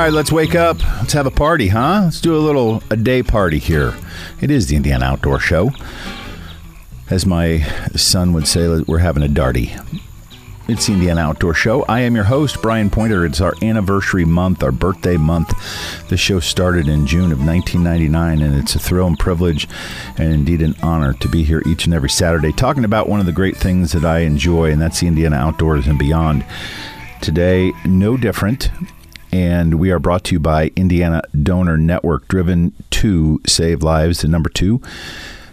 All right, let's wake up. Let's have a party, huh? Let's do a little a day party here. It is the Indiana Outdoor Show. As my son would say, we're having a darty. It's the Indiana Outdoor Show. I am your host, Brian Pointer. It's our anniversary month, our birthday month. The show started in June of 1999, and it's a thrill and privilege, and indeed an honor to be here each and every Saturday talking about one of the great things that I enjoy, and that's the Indiana Outdoors and beyond. Today, no different and we are brought to you by Indiana Donor Network, driven to save lives. The number two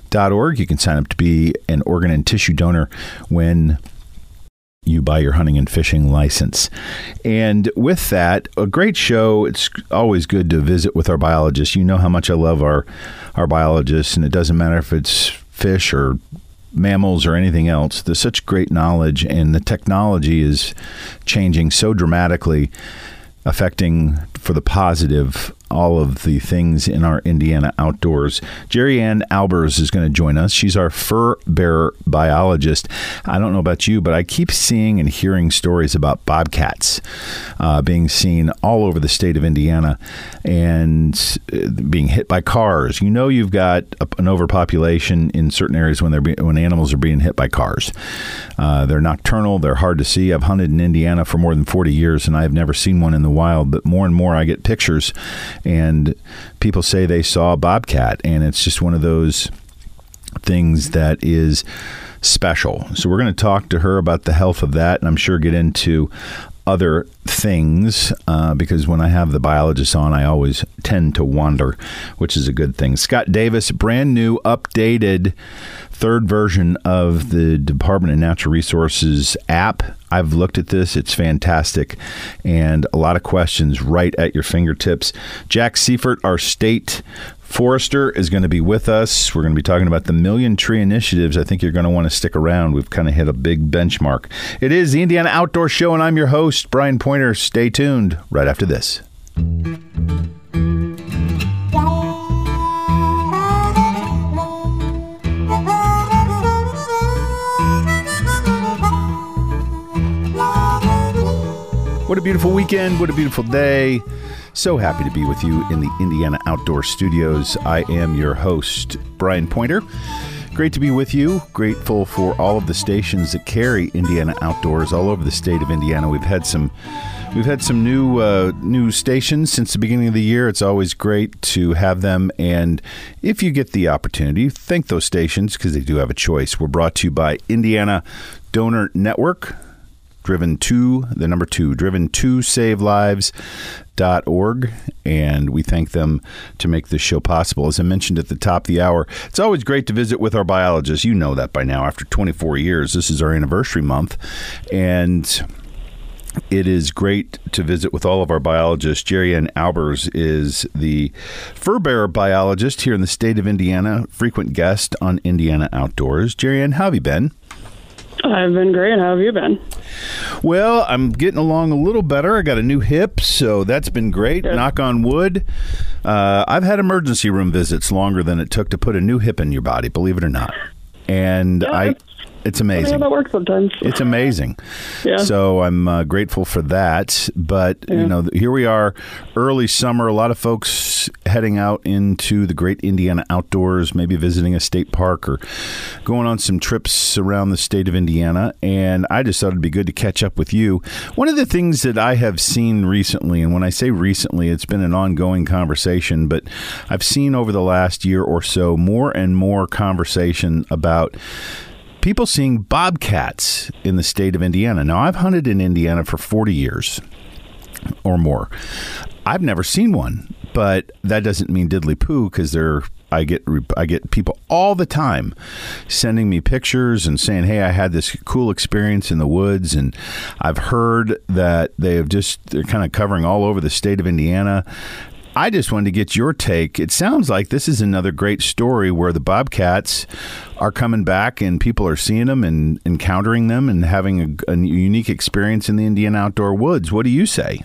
dot org. You can sign up to be an organ and tissue donor when you buy your hunting and fishing license. And with that, a great show. It's always good to visit with our biologists. You know how much I love our our biologists, and it doesn't matter if it's fish or mammals or anything else. There's such great knowledge, and the technology is changing so dramatically affecting for the positive all of the things in our Indiana outdoors. Geriann Albers is going to join us. She's our fur bearer biologist. I don't know about you, but I keep seeing and hearing stories about bobcats uh, being seen all over the state of Indiana and uh, being hit by cars. You know, you've got an overpopulation in certain areas when they're be, when animals are being hit by cars. Uh, they're nocturnal. They're hard to see. I've hunted in Indiana for more than 40 years, and I have never seen one in the wild. But more and more, I get pictures and people say they saw a bobcat, and it's just one of those things that is special. So we're going to talk to her about the health of that, and I'm sure get into other things uh, because when I have the biologist on, I always tend to wander, which is a good thing. Scott Davis, brand new, updated third version of the Department of Natural Resources app. I've looked at this, it's fantastic, and a lot of questions right at your fingertips. Jack Seifert, our state Forester is going to be with us. We're going to be talking about the Million Tree Initiatives. I think you're going to want to stick around. We've kind of hit a big benchmark. It is the Indiana Outdoor Show, and I'm your host, Brian Pointer. Stay tuned right after this. What a beautiful weekend. What a beautiful day. So happy to be with you in the Indiana Outdoor Studios. I am your host, Brian Pointer. Great to be with you. Grateful for all of the stations that carry Indiana Outdoors all over the state of Indiana. We've had some We've had some new uh, new stations since the beginning of the year. It's always great to have them, and if you get the opportunity, thank those stations because they do have a choice. We're brought to you by Indiana Donor Network driven to the number two driven to save lives dot org and we thank them to make this show possible as i mentioned at the top of the hour it's always great to visit with our biologists you know that by now after 24 years this is our anniversary month and it is great to visit with all of our biologists. Geriann Albers is the fur bearer biologist here in the state of Indiana, frequent guest on Indiana Outdoors. Geriann, how have you been? I've been great. How have you been? Well, I'm getting along a little better. I got a new hip, so that's been great. Good. Knock on wood. Uh, I've had emergency room visits longer than it took to put a new hip in your body, believe it or not. And yeah, I it's amazing. Yeah, that works sometimes. It's amazing. Yeah. So I'm uh, grateful for that. But yeah. you know, here we are, early summer. A lot of folks heading out into the great Indiana outdoors, maybe visiting a state park or going on some trips around the state of Indiana. And I just thought it'd be good to catch up with you. One of the things that I have seen recently, and when I say recently, it's been an ongoing conversation, but I've seen over the last year or so more and more conversation about people seeing bobcats in the state of Indiana. Now, I've hunted in Indiana for 40 years or more. I've never seen one, but that doesn't mean diddly poo because they're I get I get people all the time sending me pictures and saying, "Hey, I had this cool experience in the woods," and I've heard that they have just they're kind of covering all over the state of Indiana. I just wanted to get your take. It sounds like this is another great story where the Bobcats are coming back and people are seeing them and encountering them and having a, a unique experience in the Indian outdoor woods. What do you say?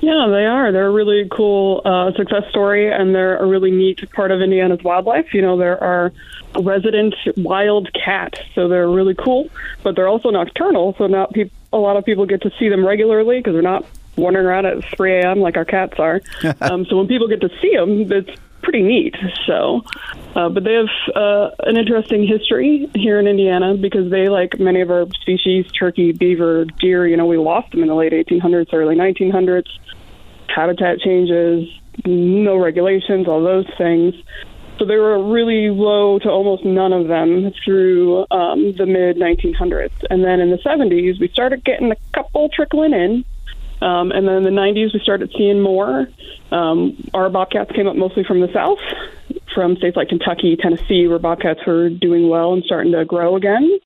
Yeah, they are. They're a really cool uh, success story, and they're a really neat part of Indiana's wildlife. You know, there are resident wild cats, so they're really cool, but they're also nocturnal, so not pe- a lot of people get to see them regularly because they're not wandering around at 3 a.m. like our cats are. um, so when people get to see them, it's pretty neat. So, uh, but they have uh, an interesting history here in Indiana because they, like many of our species, turkey, beaver, deer, you know, we lost them in the late 1800s, early 1900s. Habitat changes, no regulations, all those things. So there were really low to almost none of them through um, the mid 1900s. And then in the 70s, we started getting a couple trickling in. Um, and then in the 90s, we started seeing more. Um, our bobcats came up mostly from the south, from states like Kentucky, Tennessee, where bobcats were doing well and starting to grow again.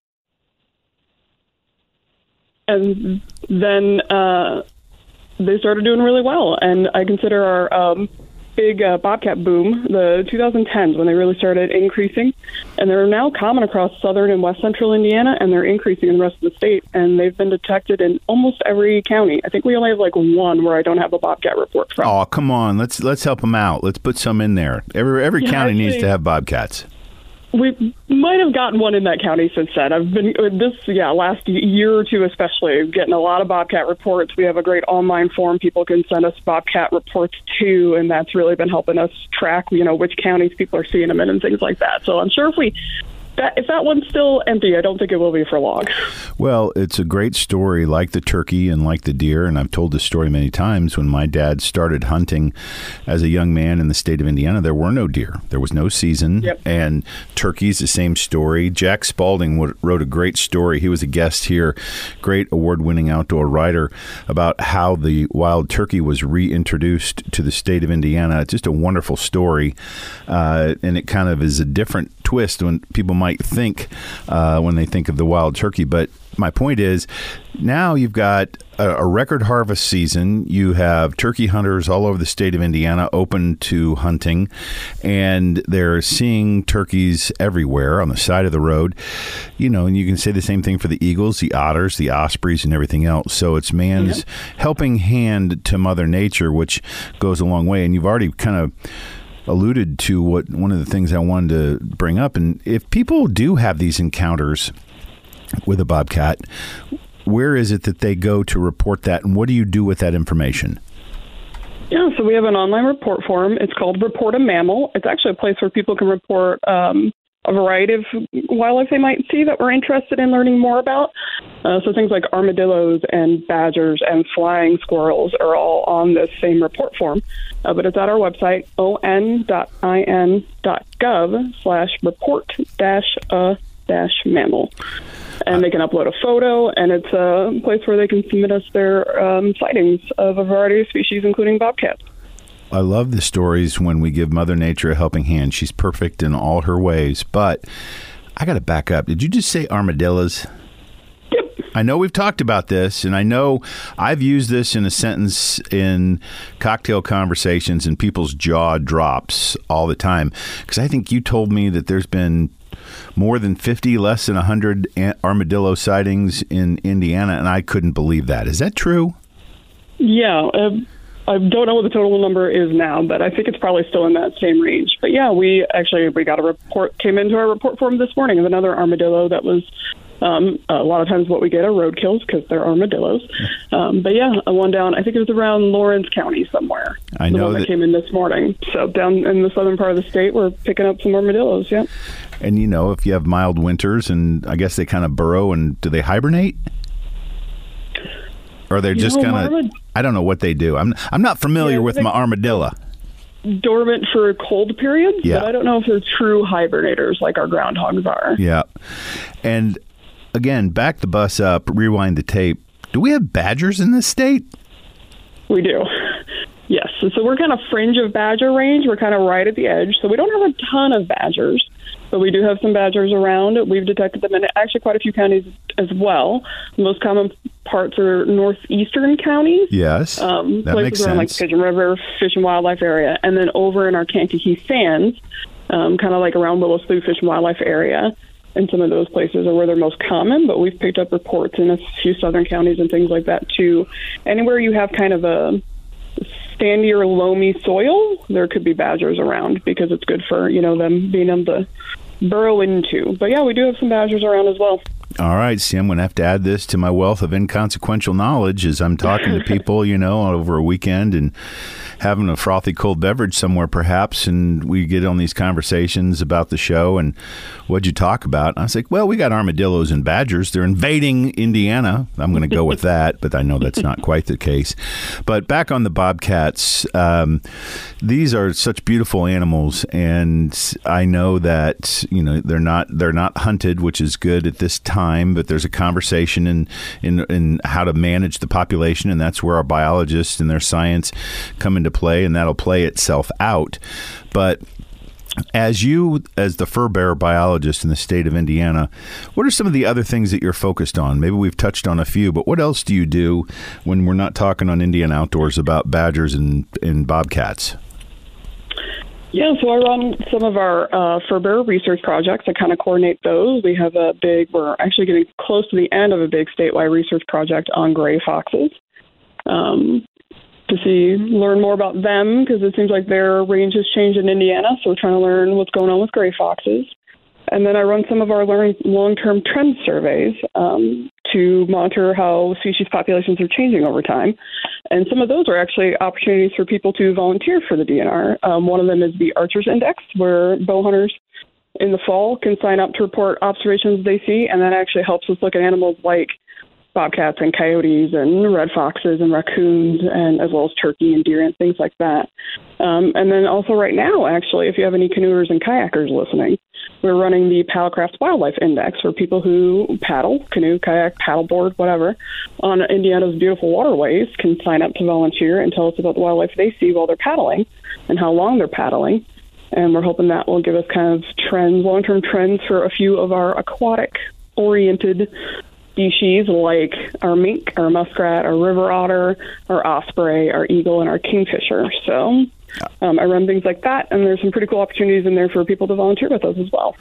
And then uh, they started doing really well. And I consider our um, big uh, bobcat boom, the 2010s, when they really started increasing. And they're now common across southern and west central Indiana, and they're increasing in the rest of the state. And they've been detected in almost every county. I think we only have like one where I don't have a bobcat report from. Oh, come on. Let's let's help them out. Let's put some in there. Every every Yeah, county needs to have bobcats. We might have gotten one in that county since then. I've been uh, this, yeah, last year or two especially, getting a lot of Bobcat reports. We have a great online form people can send us Bobcat reports to, and that's really been helping us track, you know, which counties people are seeing them in and things like that. So I'm sure if we, that, if that one's still empty, I don't think it will be for long. Well, it's a great story, like the turkey and like the deer. And I've told this story many times. When my dad started hunting as a young man in the state of Indiana, there were no deer. There was no season. Yep. And turkeys, the same story. Jack Spalding wrote a great story. He was a guest here, great award winning outdoor writer, about how the wild turkey was reintroduced to the state of Indiana. It's just a wonderful story. Uh, and it kind of is a different twist when people might think uh, when they think of the wild turkey. But my point is, now you've got a, a record harvest season. You have turkey hunters all over the state of Indiana open to hunting, and they're seeing turkeys everywhere on the side of the road. You know, and you can say the same thing for the eagles, the otters, the ospreys, and everything else. So it's man's helping hand to Mother Nature, which goes a long way. And you've already kind of alluded to what one of the things I wanted to bring up. And if people do have these encounters with a bobcat, where is it that they go to report that, and what do you do with that information? Yeah, so we have an online report form. It's called Report a Mammal. It's actually a place where people can report um, a variety of wildlife they might see that we're interested in learning more about. Uh, so things like armadillos and badgers and flying squirrels are all on this same report form. Uh, but it's at our website, on.in.gov slash report dash a dash mammal. And they can upload a photo, and it's a place where they can submit us their um, sightings of a variety of species, including bobcats. I love the stories when we give Mother Nature a helping hand. She's perfect in all her ways, but I got to back up. Did you just say armadillos? Yep. I know we've talked about this, and I know I've used this in a sentence in cocktail conversations, and people's jaw drops all the time because I think you told me that there's been more than 50, less than 100 armadillo sightings in Indiana, and I couldn't believe that. Is that true? Yeah, uh, I don't know what the total number is now, but I think it's probably still in that same range. But yeah, we actually we got a report came into our report form this morning of another armadillo that was. Um, a lot of times, what we get are roadkills because they're armadillos. Um, but yeah, a one down. I think it was around Lawrence County somewhere. I the know one that, that- came in this morning. So down in the southern part of the state, we're picking up some armadillos. Yeah. And you know, if you have mild winters, and I guess they kind of burrow, and do they hibernate? Or they're You just kind of, I don't know what they do. I'm I'm not familiar Yeah, with my armadillo. Dormant for a cold period, Yeah. but I don't know if they're true hibernators like our groundhogs are. Yeah. And again, back the bus up, rewind the tape. Do we have badgers in this state? We do. Yes. So, so we're kind of fringe of badger range. We're kind of right at the edge. So we don't have a ton of badgers, but we do have some badgers around. We've detected them in actually quite a few counties as well. The most common parts are northeastern counties. Yes. Um, that places makes around like sense. Pigeon River, Fish and Wildlife area, and then over in our Kankakee Sands, um, kind of like around Willow Slough Fish and Wildlife area. And some of those places are where they're most common, but we've picked up reports in a few southern counties and things like that too. Anywhere you have kind of a sandy or loamy soil, there could be badgers around because it's good for you know them being able to burrow into. But yeah, we do have some badgers around as well. All right, see, I'm going to have to add this to my wealth of inconsequential knowledge as I'm talking to people, you know, over a weekend and having a frothy cold beverage somewhere, perhaps, and we get on these conversations about the show and what'd you talk about? And I was like, well, we got armadillos and badgers. They're invading Indiana. I'm going to go with that, but I know that's not quite the case. But back on the bobcats, um, these are such beautiful animals, and I know that you know they're not they're not hunted, which is good at this time. But there's a conversation in in in how to manage the population, and that's where our biologists and their science come into play, and that'll play itself out. But as you, as the fur bearer biologist in the state of Indiana, what are some of the other things that you're focused on? Maybe we've touched on a few, but what else do you do when we're not talking on Indian Outdoors about badgers and, and bobcats? Yeah, so I run some of our uh, fur bearer research projects. I kind of coordinate those. We have a big, we're actually getting close to the end of a big statewide research project on gray foxes. Um, to see, learn more about them because it seems like their range has changed in Indiana. So we're trying to learn what's going on with gray foxes. And then I run some of our long term trend surveys um, to monitor how species populations are changing over time. And some of those are actually opportunities for people to volunteer for the DNR. Um, one of them is the Archers Index, where bow hunters in the fall can sign up to report observations they see, and that actually helps us look at animals like bobcats and coyotes and red foxes and raccoons and as well as turkey and deer and things like that. Um, and then also right now, actually, if you have any canoers and kayakers listening, we're running the Paddlecraft Wildlife Index for people who paddle, canoe, kayak, paddleboard, whatever, on Indiana's beautiful waterways can sign up to volunteer and tell us about the wildlife they see while they're paddling and how long they're paddling. And we're hoping that will give us kind of trends, long term trends for a few of our aquatic oriented species like our mink, our muskrat, our river otter, our osprey, our eagle, and our kingfisher. So um, I run things like that, and there's some pretty cool opportunities in there for people to volunteer with us as well.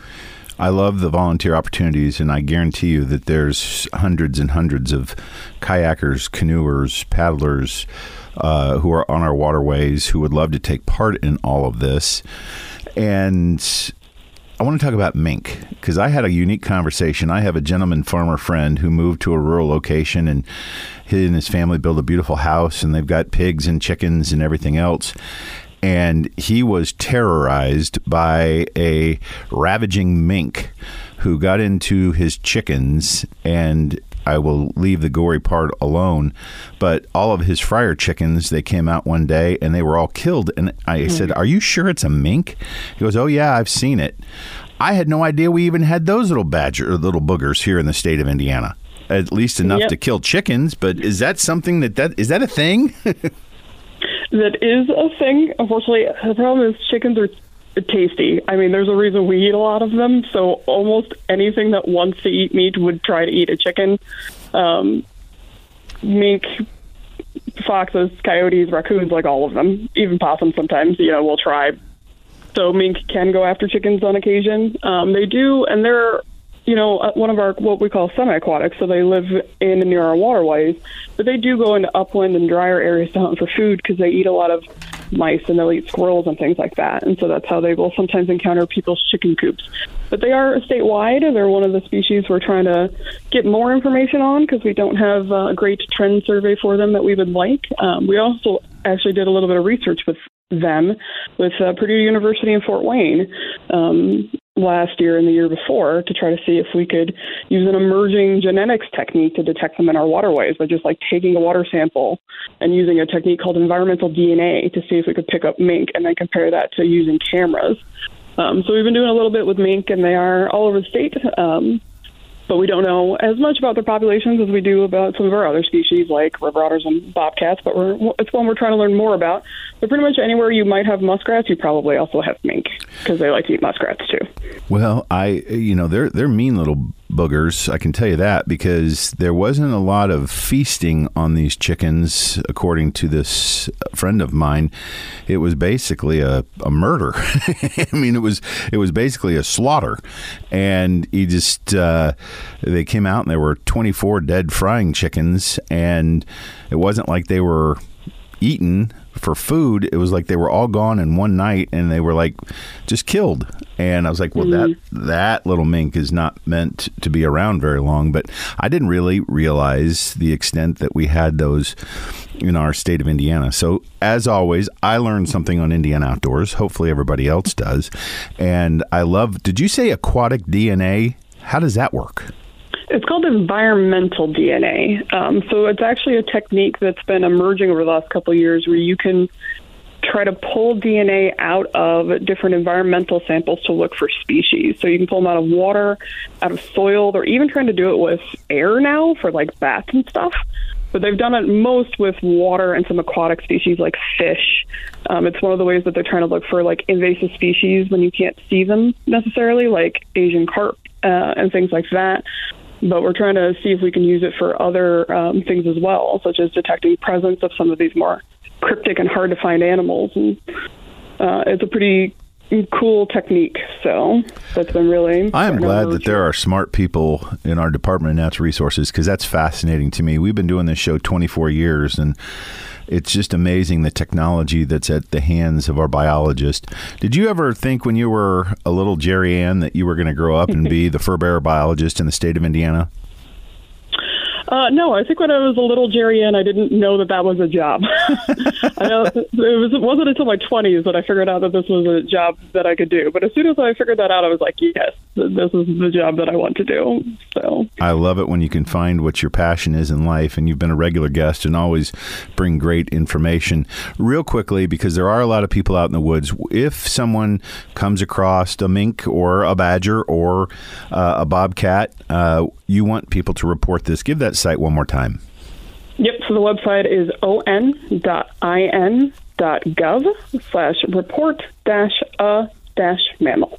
I love the volunteer opportunities, and I guarantee you that there's hundreds and hundreds of kayakers, canoers, paddlers uh, who are on our waterways who would love to take part in all of this. And I want to talk about mink because I had a unique conversation. I have a gentleman farmer friend who moved to a rural location and he and his family built a beautiful house and they've got pigs and chickens and everything else. And he was terrorized by a ravaging mink who got into his chickens and I will leave the gory part alone. But all of his fryer chickens, they came out one day and they were all killed. And I mm. said, Are you sure it's a mink? He goes, Oh, yeah, I've seen it. I had no idea we even had those little badger, little boogers here in the state of Indiana. At least enough yep. to kill chickens, but is that something that that is that a thing? that is a thing. Unfortunately, the problem is chickens are tasty. I mean, there's a reason we eat a lot of them. So almost anything that wants to eat meat would try to eat a chicken. Um, mink, foxes, coyotes, raccoons, like all of them, even possums sometimes, you know, will try. So mink can go after chickens on occasion. Um, they do, and they're you know, uh, one of our what we call semi-aquatic, so they live in and near our waterways, but they do go into upland and drier areas to hunt for food because they eat a lot of mice and they'll eat squirrels and things like that, and so that's how they will sometimes encounter people's chicken coops. But they are statewide. They're one of the species we're trying to get more information on because we don't have a great trend survey for them that we would like. Um, we also actually did a little bit of research with them with uh, Purdue University in Fort Wayne um, last year and the year before to try to see if we could use an emerging genetics technique to detect them in our waterways by just like taking a water sample and using a technique called environmental DNA to see if we could pick up mink and then compare that to using cameras. Um, so we've been doing a little bit with mink, and they are all over the state. Um, but we don't know as much about their populations as we do about some of our other species like river otters and bobcats. But it's one we're trying to learn more about. But pretty much anywhere you might have muskrats, you probably also have mink because they like to eat muskrats too. Well, I you know they're they're mean little boogers. I can tell you that because there wasn't a lot of feasting on these chickens, according to this friend of mine. It was basically a, a murder. I mean, it was it was basically a slaughter, and he just uh, they came out and there were 24 dead frying chickens, and it wasn't like they were eaten for food, it was like they were all gone in one night, and they were like just killed. And I was like, well, that mm-hmm. that little mink is not meant to be around very long. But I didn't really realize the extent that we had those in our state of Indiana. So, as always, I learned something on Indiana Outdoors. Hopefully, everybody else does. And I love. Did you say aquatic DNA? How does that work? It's called environmental DNA. Um, so it's actually a technique that's been emerging over the last couple of years where you can try to pull DNA out of different environmental samples to look for species. So you can pull them out of water, out of soil. They're even trying to do it with air now for like bats and stuff. But they've done it most with water and some aquatic species like fish. Um, it's one of the ways that they're trying to look for like invasive species when you can't see them necessarily, like Asian carp uh, and things like that but we're trying to see if we can use it for other um, things as well, such as detecting presence of some of these more cryptic and hard to find animals. And uh, it's a pretty cool technique. So that's been really. I am glad that there are smart people in our Department of Natural Resources because that's fascinating to me. We've been doing this show 24 years and it's just amazing the technology that's at the hands of our biologist. Did you ever think when you were a little Geriann that you were going to grow up and be the fur bearer biologist in the state of Indiana? Uh, no, I think when I was a little Geriann, I didn't know that that was a job. I know it was it wasn't until my twenties that I figured out that this was a job that I could do. But as soon as I figured that out, I was like, yes, this is the job that I want to do. So I love it when you can find what your passion is in life, and you've been a regular guest and always bring great information. Real quickly, because there are a lot of people out in the woods. If someone comes across a mink or a badger or uh, a bobcat, uh, you want people to report this. Give that site one more time. Yep. So the website is on.in.gov slash report dash a dash mammal.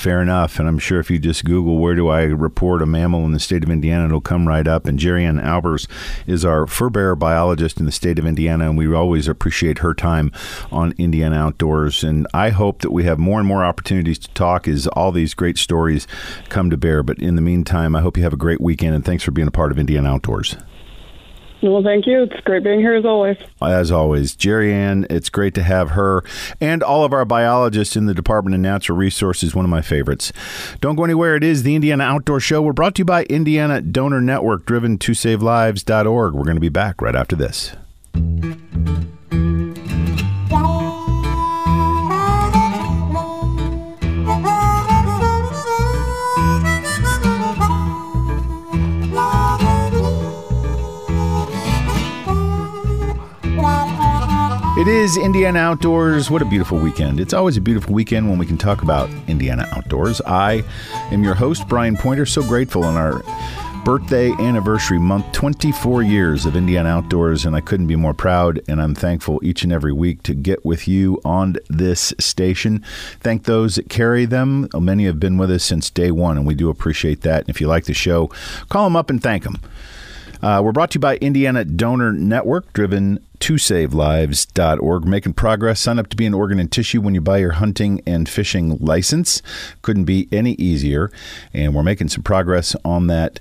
Fair enough. And I'm sure if you just Google where do I report a mammal in the state of Indiana, it'll come right up. And Geriann Albers is our fur bearer biologist in the state of Indiana, and we always appreciate her time on Indiana Outdoors. And I hope that we have more and more opportunities to talk as all these great stories come to bear. But in the meantime, I hope you have a great weekend, and thanks for being a part of Indiana Outdoors. Well, thank you. It's great being here as always. As always, Geriann, it's great to have her and all of our biologists in the Department of Natural Resources, one of my favorites. Don't go anywhere. It is the Indiana Outdoor Show. We're brought to you by Indiana Donor Network, driven to savelives.org. We're going to be back right after this. It is Indiana Outdoors. What a beautiful weekend. It's always a beautiful weekend when we can talk about Indiana Outdoors. I am your host, Brian Pointer. So grateful in our birthday anniversary month 24 years of Indiana Outdoors, and I couldn't be more proud. And I'm thankful each and every week to get with you on this station. Thank those that carry them. Many have been with us since day one, and we do appreciate that. And if you like the show, call them up and thank them. Uh, we're brought to you by Indiana Donor Network, driven to savelives.org. Making progress. Sign up to be an organ and tissue when you buy your hunting and fishing license. Couldn't be any easier. And we're making some progress on that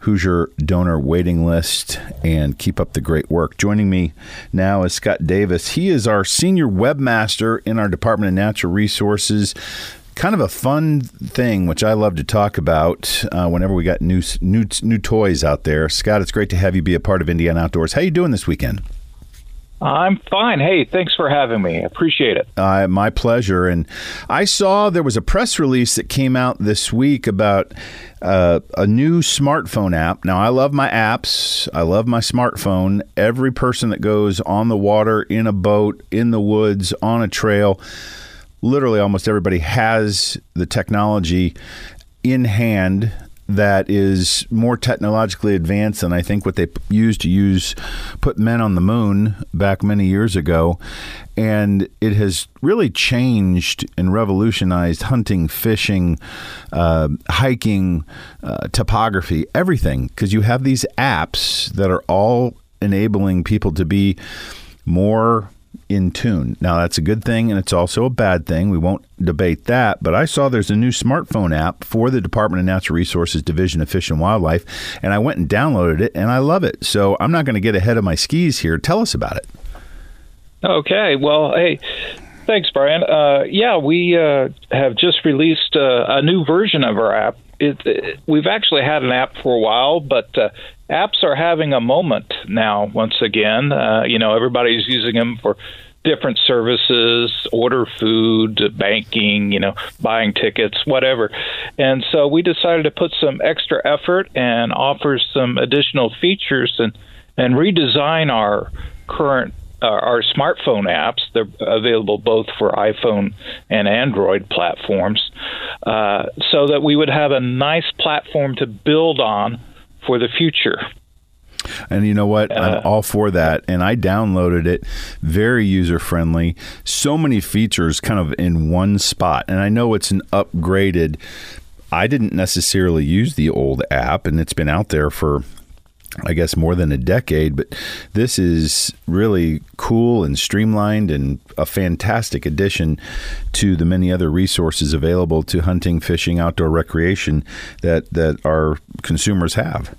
Hoosier donor waiting list and keep up the great work. Joining me now is Scott Davis. He is our senior webmaster in our Department of Natural Resources kind of a fun thing, which I love to talk about uh, whenever we got new new new toys out there. Scott, it's great to have you be a part of Indiana Outdoors. How you doing this weekend? I'm fine. Hey, thanks for having me. Appreciate it. Uh, my pleasure. And I saw there was a press release that came out this week about uh, a new smartphone app. Now, I love my apps. I love my smartphone. Every person that goes on the water, in a boat, in the woods, on a trail literally almost everybody has the technology in hand that is more technologically advanced than I think what they used to use put men on the moon back many years ago. And it has really changed and revolutionized hunting, fishing, uh, hiking, uh, topography, everything. Because you have these apps that are all enabling people to be more in tune. Now, that's a good thing and it's also a bad thing. We won't debate that. But I saw there's a new smartphone app for the Department of Natural Resources Division of Fish and Wildlife, and I went and downloaded it and I love it. So I'm not going to get ahead of my skis here. Tell us about it. Okay. Well, hey, thanks, Brian. Uh, yeah, we uh, have just released uh, a new version of our app. It, it, we've actually had an app for a while, but uh, apps are having a moment now. Once again, uh, you know, everybody's using them for different services, order food, banking, you know, buying tickets, whatever. And so we decided to put some extra effort and offer some additional features and and redesign our current uh, our smartphone apps. They're available both for iPhone and Android platforms, uh, so that we would have a nice platform to build on for the future. And you know what? Uh, I'm all for that. And I downloaded it. Very user friendly. So many features kind of in one spot. And I know it's an upgraded. I didn't necessarily use the old app, and it's been out there for I guess more than a decade, but this is really cool and streamlined and a fantastic addition to the many other resources available to hunting, fishing, outdoor recreation that that our consumers have.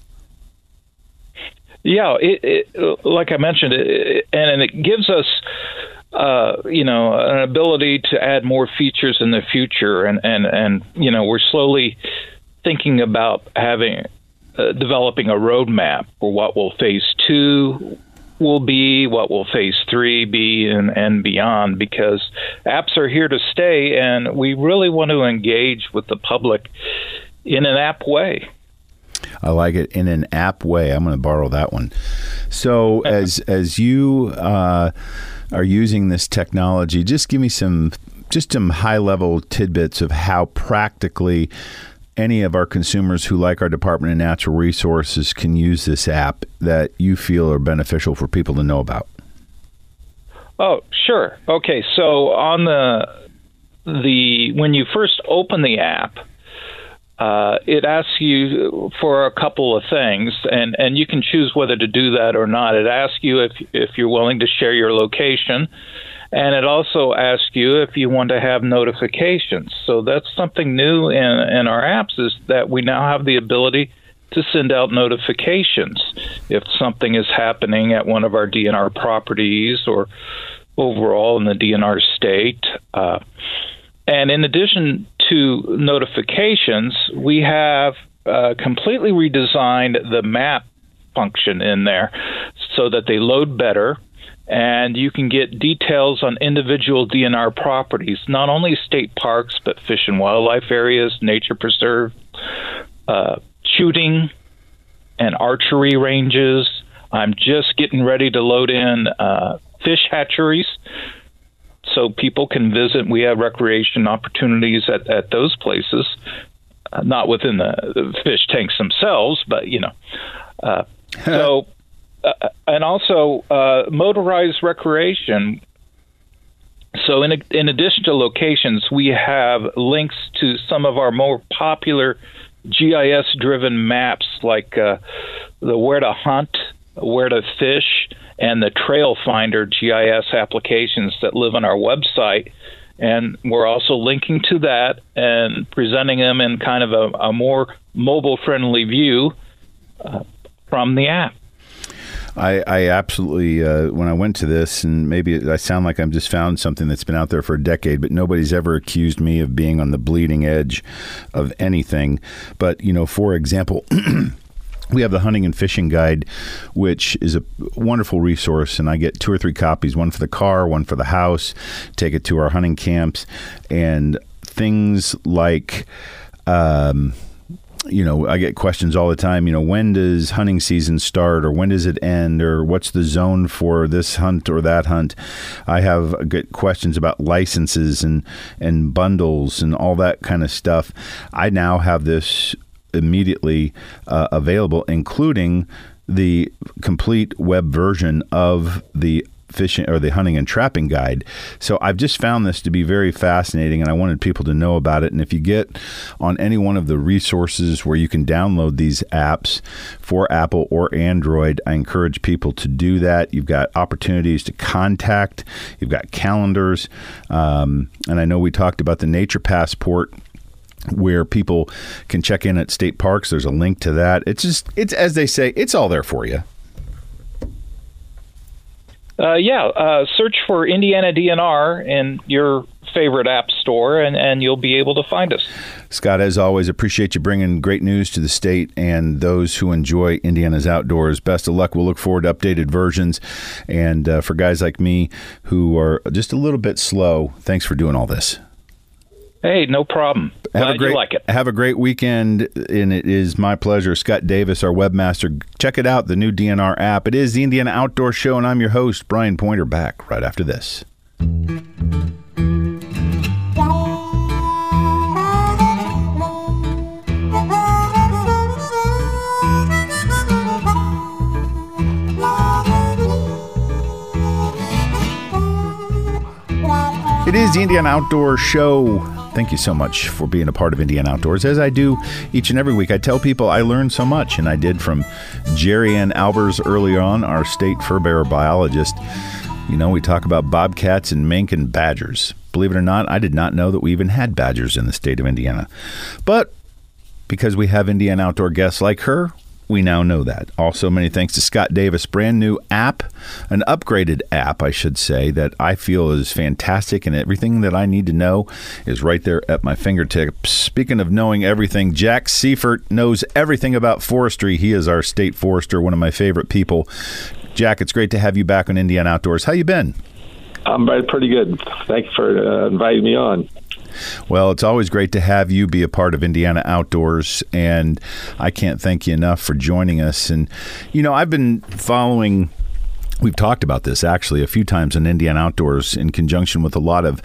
Yeah, it, it, like I mentioned, it, and it gives us, uh, you know, an ability to add more features in the future, and and and you know, we're slowly thinking about having uh, developing a roadmap for what will phase two will be, what will phase three be, and, and beyond, because apps are here to stay, and we really want to engage with the public in an app way. I like it in an app way. I'm going to borrow that one. So as as you uh, are using this technology, just give me some just some high level tidbits of how practically any of our consumers who like our Department of Natural Resources can use this app that you feel are beneficial for people to know about. Oh, sure. Okay, so on the the when you first open the app, uh, it asks you for a couple of things, and, and you can choose whether to do that or not. It asks you if if you're willing to share your location, and it also asks you if you want to have notifications. So that's something new in in our apps is that we now have the ability to send out notifications if something is happening at one of our DNR properties or overall in the DNR state. Uh, and in addition to notifications, we have uh, completely redesigned the map function in there so that they load better and you can get details on individual DNR properties, not only state parks, but fish and wildlife areas, nature preserve, uh, shooting, and archery ranges. I'm just getting ready to load in uh, fish hatcheries so people can visit. We have recreation opportunities at, at those places, uh, not within the, fish tanks themselves, but you know. Uh, so, uh, and also uh, motorized recreation. So, in in addition to locations, we have links to some of our more popular GIS-driven maps, like uh, the Where to Hunt, Where to Fish, and the Trail Finder GIS applications that live on our website. And we're also linking to that and presenting them in kind of a, a more mobile friendly view uh, from the app. I, I absolutely, uh, when I went to this, and maybe I sound like I'm just found something that's been out there for a decade, but nobody's ever accused me of being on the bleeding edge of anything. But, you know, for example, we have the hunting and fishing guide, which is a wonderful resource, and I get two or three copies one for the car, one for the house, take it to our hunting camps, and things like. Um, you know, I get questions all the time. You know, when does hunting season start, or when does it end, or what's the zone for this hunt or that hunt? I have get questions about licenses and and bundles and all that kind of stuff. I now have this immediately uh, available, including the complete web version of the fishing or the hunting and trapping guide. So I've just found this to be very fascinating and I wanted people to know about it. And if you get on any one of the resources where you can download these apps for Apple or Android, I encourage people to do that. You've got opportunities to contact, you've got calendars. Um, and I know we talked about the Nature Passport where people can check in at state parks. There's a link to that. It's just it's as they say, it's all there for you. Uh, yeah, uh, search for Indiana DNR in your favorite app store, and, and you'll be able to find us. Scott, as always, appreciate you bringing great news to the state and those who enjoy Indiana's outdoors. Best of luck. We'll look forward to updated versions. And uh, for guys like me who are just a little bit slow, thanks for doing all this. Hey, no problem. Have Glad a great, you like it. Have a great weekend, and it is my pleasure. Scott Davis, our webmaster. Check it out, the new DNR app. It is the Indiana Outdoor Show, and I'm your host, Brian Pointer, back right after this. It is the Indiana Outdoor Show. Thank you so much for being a part of Indiana Outdoors. As I do each and every week, I tell people I learned so much, and I did from Geriann Albers early on, our state fur bearer biologist. You know, we talk about bobcats and mink and badgers. Believe it or not, I did not know that we even had badgers in the state of Indiana. But because we have Indiana outdoor guests like her, we now know that. Also, many thanks to Scott Davis, brand new app, an upgraded app, I should say, that I feel is fantastic, and everything that I need to know is right there at my fingertips. Speaking of knowing everything, Jack Seifert knows everything about forestry. He is our state forester, one of my favorite people. Jack, it's great to have you back on Indiana Outdoors. How you been? I'm pretty good. Thanks for uh, inviting me on. Well, it's always great to have you be a part of Indiana Outdoors, and I can't thank you enough for joining us. And, you know, I've been following. We've talked about this actually a few times in Indiana Outdoors in conjunction with a lot of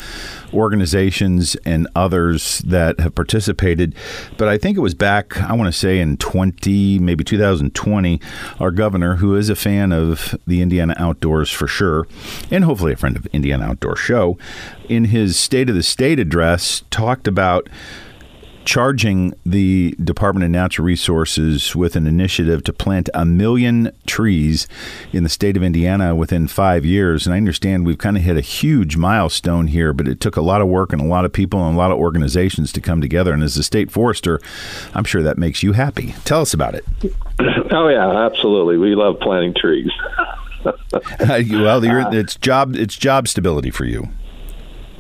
organizations and others that have participated. But I think it was back, I want to say in 20, maybe 2020, our governor, who is a fan of the Indiana Outdoors for sure, and hopefully a friend of Indiana Outdoor Show, in his State of the State address, talked about charging the Department of Natural Resources with an initiative to plant a million trees in the state of Indiana within five years. And I understand we've kind of hit a huge milestone here, but it took a lot of work and a lot of people and a lot of organizations to come together. And as a state forester, I'm sure that makes you happy. Tell us about it. Oh yeah, absolutely. We love planting trees. well, it's job it's job stability for you.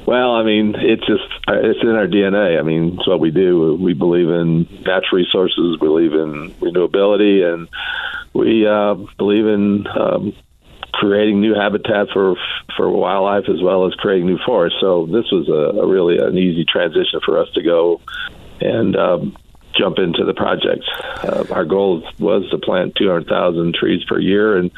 Well, I mean, it's just it's in our DNA. I mean, it's what we do. We believe in natural resources, we believe in renewability, and we uh, believe in um, creating new habitat for for wildlife as well as creating new forests. So this was a, a really an easy transition for us to go and um, jump into the project. Uh, our goal was to plant 200,000 trees per year, and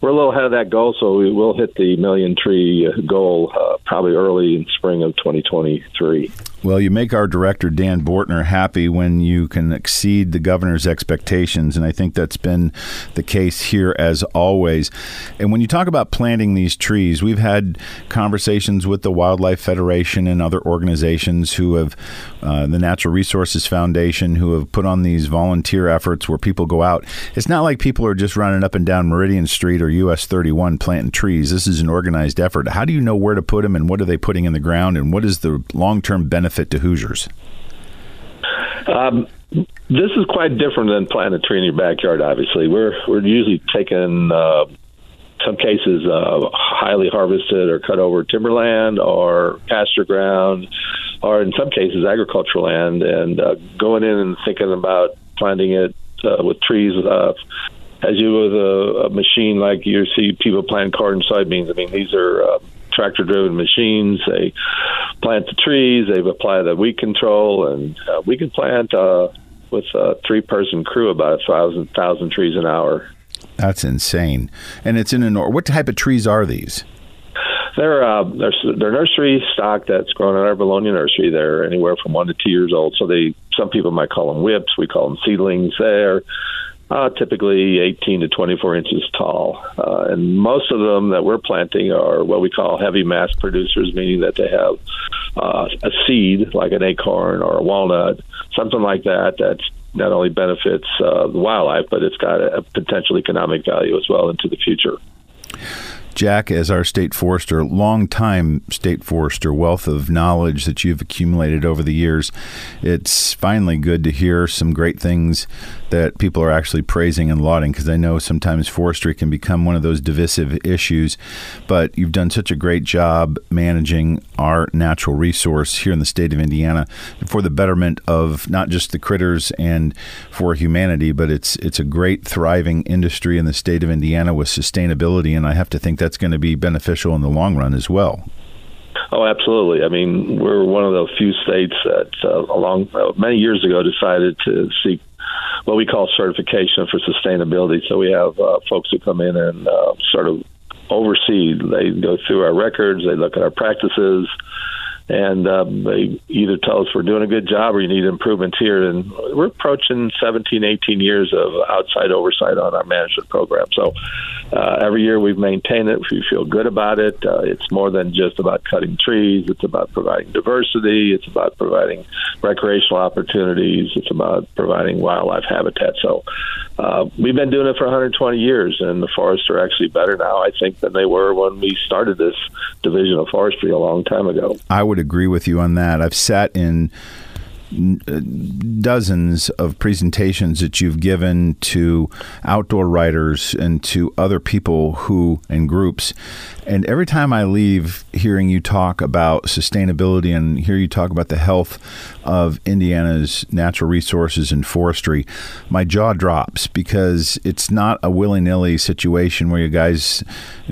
we're a little ahead of that goal, so we will hit the million tree goal uh, probably early in spring of 2023. Well, you make our director, Dan Bortner, happy when you can exceed the governor's expectations. And I think that's been the case here as always. And when you talk about planting these trees, we've had conversations with the Wildlife Federation and other organizations who have, uh, the Natural Resources Foundation, who have put on these volunteer efforts where people go out. It's not like people are just running up and down Meridian Street or US 31 planting trees. This is an organized effort. How do you know where to put them and what are they putting in the ground and what is the long term benefit? To Hoosiers? Um, this is quite different than planting a tree in your backyard. Obviously, we're we're usually taking uh, some cases uh, highly harvested or cut over timberland or pasture ground, or in some cases agricultural land, and uh, going in and thinking about planting it uh, with trees. Uh, as you with a, a machine like you see people plant corn and soybeans. I mean, these are uh, tractor driven machines. They plant the trees, they apply the weed control, and uh, we can plant uh, with a three person crew about a thousand thousand trees an hour. That's insane. And it's in a what type of trees are these? They're, uh, they're they're nursery stock that's grown in our Vallonia nursery. They're anywhere from one to two years old. So they some people might call them whips. We call them seedlings. They're uh, typically 18 to 24 inches tall. Uh, and most of them that we're planting are what we call heavy mass producers, meaning that they have uh, a seed like an acorn or a walnut, something like that, that not only benefits uh, the wildlife, but it's got a potential economic value as well into the future. Jack, as our state forester, long-time state forester, wealth of knowledge that you've accumulated over the years, it's finally good to hear some great things that people are actually praising and lauding because I know sometimes forestry can become one of those divisive issues. But you've done such a great job managing our natural resource here in the state of Indiana for the betterment of not just the critters and for humanity, but it's it's a great thriving industry in the state of Indiana with sustainability, and I have to think that's going to be beneficial in the long run as well. Oh, absolutely. I mean, we're one of the few states that, uh, along uh, many years ago, decided to seek what we call certification for sustainability. So we have uh, folks who come in and uh, sort of oversee. They go through our records, they look at our practices, and um, they either tell us we're doing a good job or you need improvements here. And we're approaching 17, 18 years of outside oversight on our management program. So uh, every year we've maintained it. We feel good about it. Uh, it's more than just about cutting trees. It's about providing diversity. It's about providing recreational opportunities. It's about providing wildlife habitat. So uh, we've been doing it for 120 years, and the forests are actually better now, I think, than they were when we started this division of forestry a long time ago. I would agree with you on that. I've sat in dozens of presentations that you've given to outdoor writers and to other people who and groups. And every time I leave hearing you talk about sustainability and hear you talk about the health of Indiana's natural resources and forestry, my jaw drops because it's not a willy nilly situation where you guys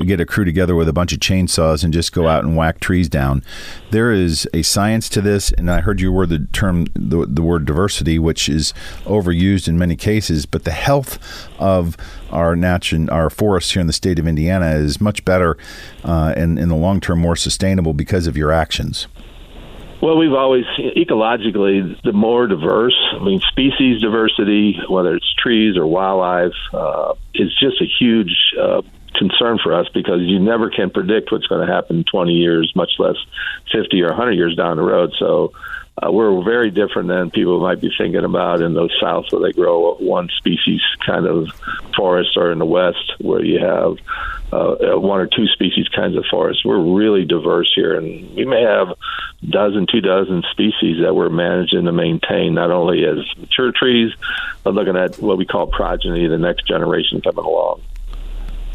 get a crew together with a bunch of chainsaws and just go out and whack trees down. There is a science to this, and I heard you word the term the, the word diversity, which is overused in many cases, but the health of our natural our forests here in the state of Indiana is much better uh, and in the long term more sustainable because of your actions. Well, we've always ecologically the more diverse. I mean, species diversity, whether it's trees or wildlife, uh, is just a huge uh, concern for us because you never can predict what's going to happen 20 years, much less 50 or 100 years down the road. So uh, we're very different than people might be thinking about in those south where they grow one species kind of forest or in the west where you have uh, one or two species kinds of forests. We're really diverse here, and we may have a dozen, two dozen species that we're managing to maintain, not only as mature trees, but looking at what we call progeny, the next generation coming along.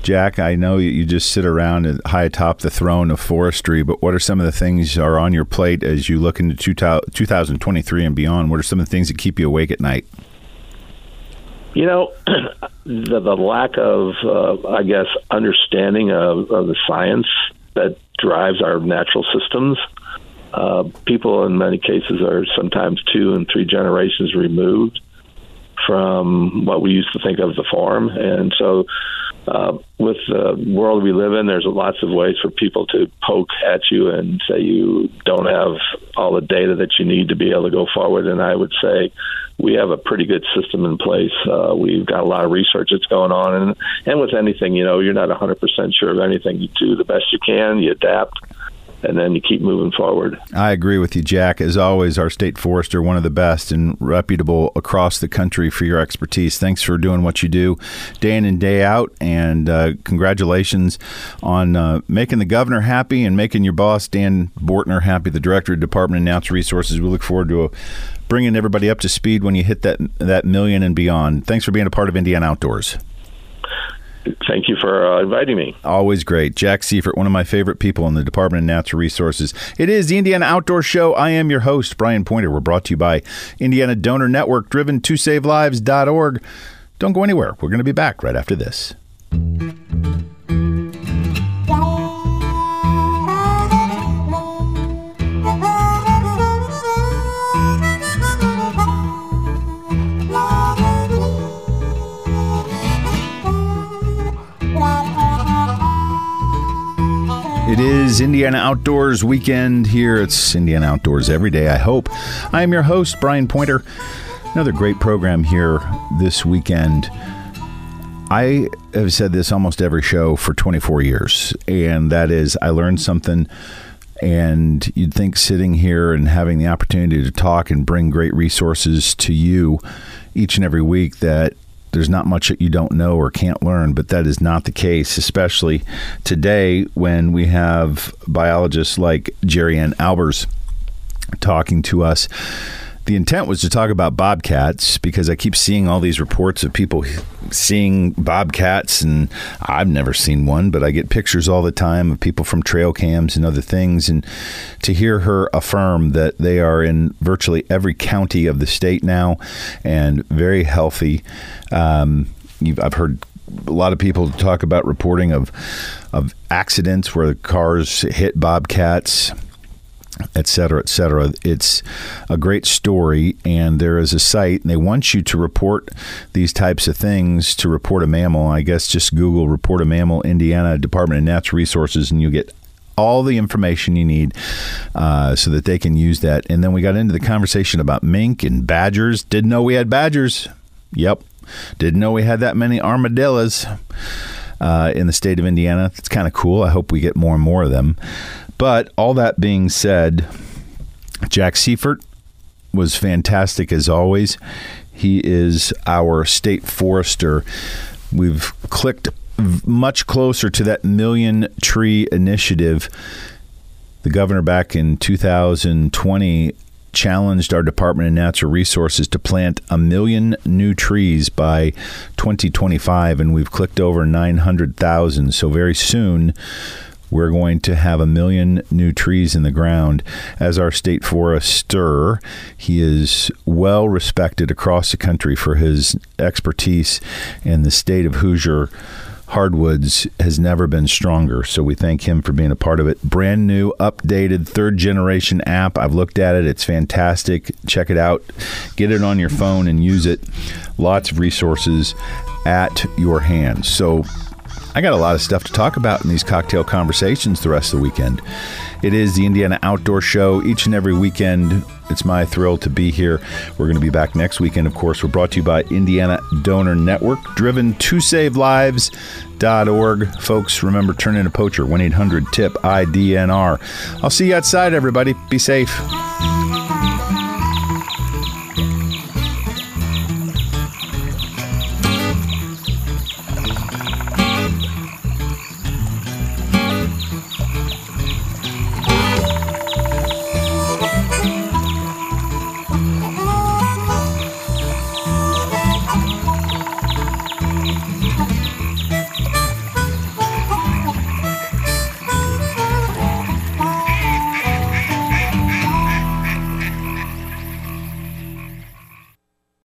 Jack, I know you just sit around high atop the throne of forestry, but what are some of the things are on your plate as you look into 2023 and beyond? What are some of the things that keep you awake at night? You know, the, the lack of, uh, I guess, understanding of, of, the science that drives our natural systems. Uh, people, in many cases, are sometimes two and three generations removed from what we used to think of the farm, and so uh, with the world we live in, there's lots of ways for people to poke at you and say you don't have all the data that you need to be able to go forward. And I would say we have a pretty good system in place. Uh, we've got a lot of research that's going on, and and with anything, you know, you're not 100% sure of anything. You do the best you can, you adapt and then you keep moving forward. I agree with you, Jack. As always, our state forester, one of the best and reputable across the country for your expertise. Thanks for doing what you do day in and day out, and uh, congratulations on uh, making the governor happy and making your boss, Dan Bortner, happy, the director of Department of Natural Resources. We look forward to bringing everybody up to speed when you hit that, that million and beyond. Thanks for being a part of Indiana Outdoors thank you for uh, inviting me. Always great. Jack Seifert, one of my favorite people in the Department of Natural Resources. It is the Indiana Outdoor Show. I am your host, Brian Pointer. We're brought to you by Indiana Donor Network, driven to savelives.org. Don't go anywhere. We're going to be back right after this. Indiana Outdoors weekend here. It's Indiana Outdoors every day, I hope. I am your host, Brian Pointer. Another great program here this weekend. I have said this almost every show for 24 years, and that is I learned something. And you'd think sitting here and having the opportunity to talk and bring great resources to you each and every week that there's not much that you don't know or can't learn, but that is not the case, especially today when we have biologists like Geriann Albers talking to us the intent was to talk about bobcats because I keep seeing all these reports of people seeing bobcats, and I've never seen one, but I get pictures all the time of people from trail cams and other things. And to hear her affirm that they are in virtually every county of the state now and very healthy. Um, I've heard a lot of people talk about reporting of of accidents where the cars hit bobcats et cetera, et cetera. It's a great story, and there is a site, and they want you to report these types of things to report a mammal. I guess just Google report a mammal, Indiana Department of Natural Resources, and you'll get all the information you need uh, so that they can use that. And then we got into the conversation about mink and badgers. Didn't know we had badgers. Yep. Didn't know we had that many armadillos. Uh, in the state of Indiana. It's kind of cool. I hope we get more and more of them. But all that being said, Jack Seifert was fantastic as always. He is our state forester. We've clicked much closer to that million tree initiative. The governor back in 2020 challenged our Department of Natural Resources to plant a million new trees by 2025, and we've clicked over 900,000. So, very soon, we're going to have a million new trees in the ground as our state forester. He is well respected across the country for his expertise, and the state of Hoosier hardwoods has never been stronger. So we thank him for being a part of it. Brand new, updated, third generation app. I've looked at it. It's fantastic. Check it out. Get it on your phone and use it. Lots of resources at your hands. So I got a lot of stuff to talk about in these cocktail conversations the rest of the weekend. It is the Indiana Outdoor Show each and every weekend. It's my thrill to be here. We're going to be back next weekend, of course. We're brought to you by Indiana Donor Network, driven to save lives.org. Folks, remember, turn in a poacher, 1 800 TIP IDNR. I'll see you outside, everybody. Be safe.